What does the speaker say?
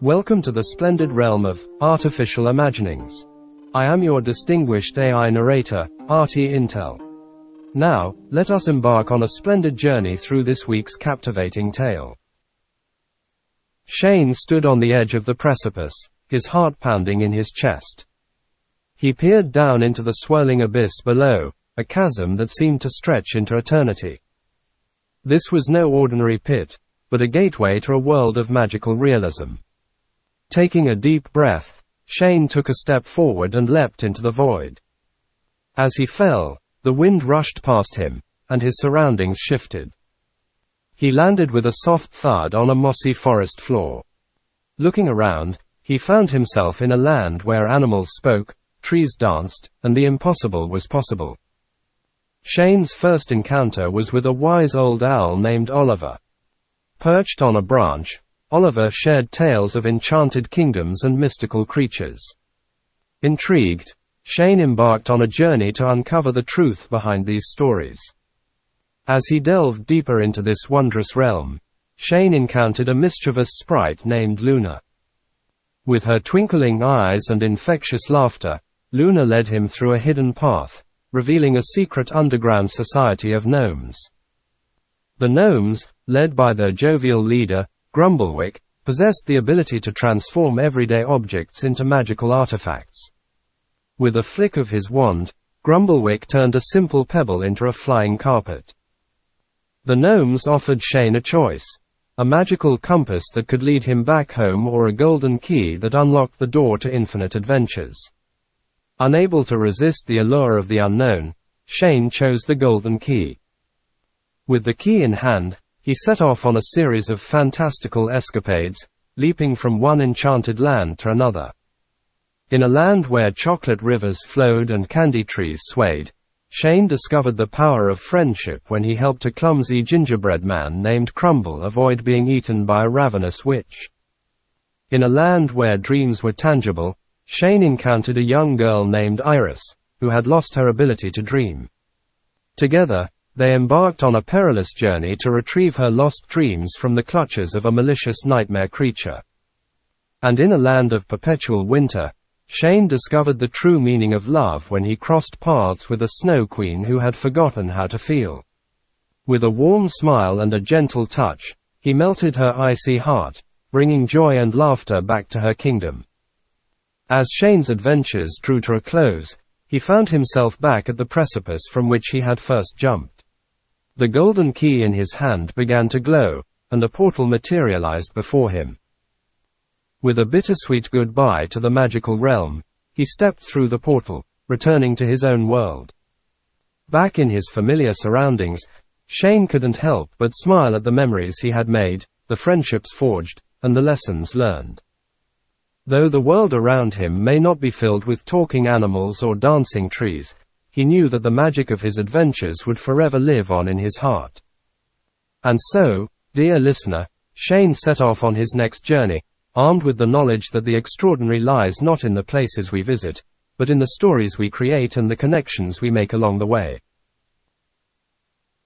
Welcome to the splendid realm of artificial imaginings. I am your distinguished AI narrator, Artie Intel. Now, let us embark on a splendid journey through this week's captivating tale. Shane stood on the edge of the precipice, his heart pounding in his chest. He peered down into the swirling abyss below, a chasm that seemed to stretch into eternity. This was no ordinary pit, but a gateway to a world of magical realism. Taking a deep breath, Shane took a step forward and leapt into the void. As he fell, the wind rushed past him, and his surroundings shifted. He landed with a soft thud on a mossy forest floor. Looking around, he found himself in a land where animals spoke, trees danced, and the impossible was possible. Shane's first encounter was with a wise old owl named Oliver. Perched on a branch, Oliver shared tales of enchanted kingdoms and mystical creatures. Intrigued, Shane embarked on a journey to uncover the truth behind these stories. As he delved deeper into this wondrous realm, Shane encountered a mischievous sprite named Luna. With her twinkling eyes and infectious laughter, Luna led him through a hidden path, revealing a secret underground society of gnomes. The gnomes, led by their jovial leader, Grumblewick, possessed the ability to transform everyday objects into magical artifacts. With a flick of his wand, Grumblewick turned a simple pebble into a flying carpet. The gnomes offered Shane a choice. A magical compass that could lead him back home or a golden key that unlocked the door to infinite adventures. Unable to resist the allure of the unknown, Shane chose the golden key. With the key in hand, he set off on a series of fantastical escapades, leaping from one enchanted land to another. In a land where chocolate rivers flowed and candy trees swayed, Shane discovered the power of friendship when he helped a clumsy gingerbread man named Crumble avoid being eaten by a ravenous witch. In a land where dreams were tangible, Shane encountered a young girl named Iris, who had lost her ability to dream. Together, they embarked on a perilous journey to retrieve her lost dreams from the clutches of a malicious nightmare creature. And in a land of perpetual winter, Shane discovered the true meaning of love when he crossed paths with a snow queen who had forgotten how to feel. With a warm smile and a gentle touch, he melted her icy heart, bringing joy and laughter back to her kingdom. As Shane's adventures drew to a close, he found himself back at the precipice from which he had first jumped. The golden key in his hand began to glow, and a portal materialized before him. With a bittersweet goodbye to the magical realm, he stepped through the portal, returning to his own world. Back in his familiar surroundings, Shane couldn't help but smile at the memories he had made, the friendships forged, and the lessons learned. Though the world around him may not be filled with talking animals or dancing trees, he knew that the magic of his adventures would forever live on in his heart. And so, dear listener, Shane set off on his next journey, armed with the knowledge that the extraordinary lies not in the places we visit, but in the stories we create and the connections we make along the way.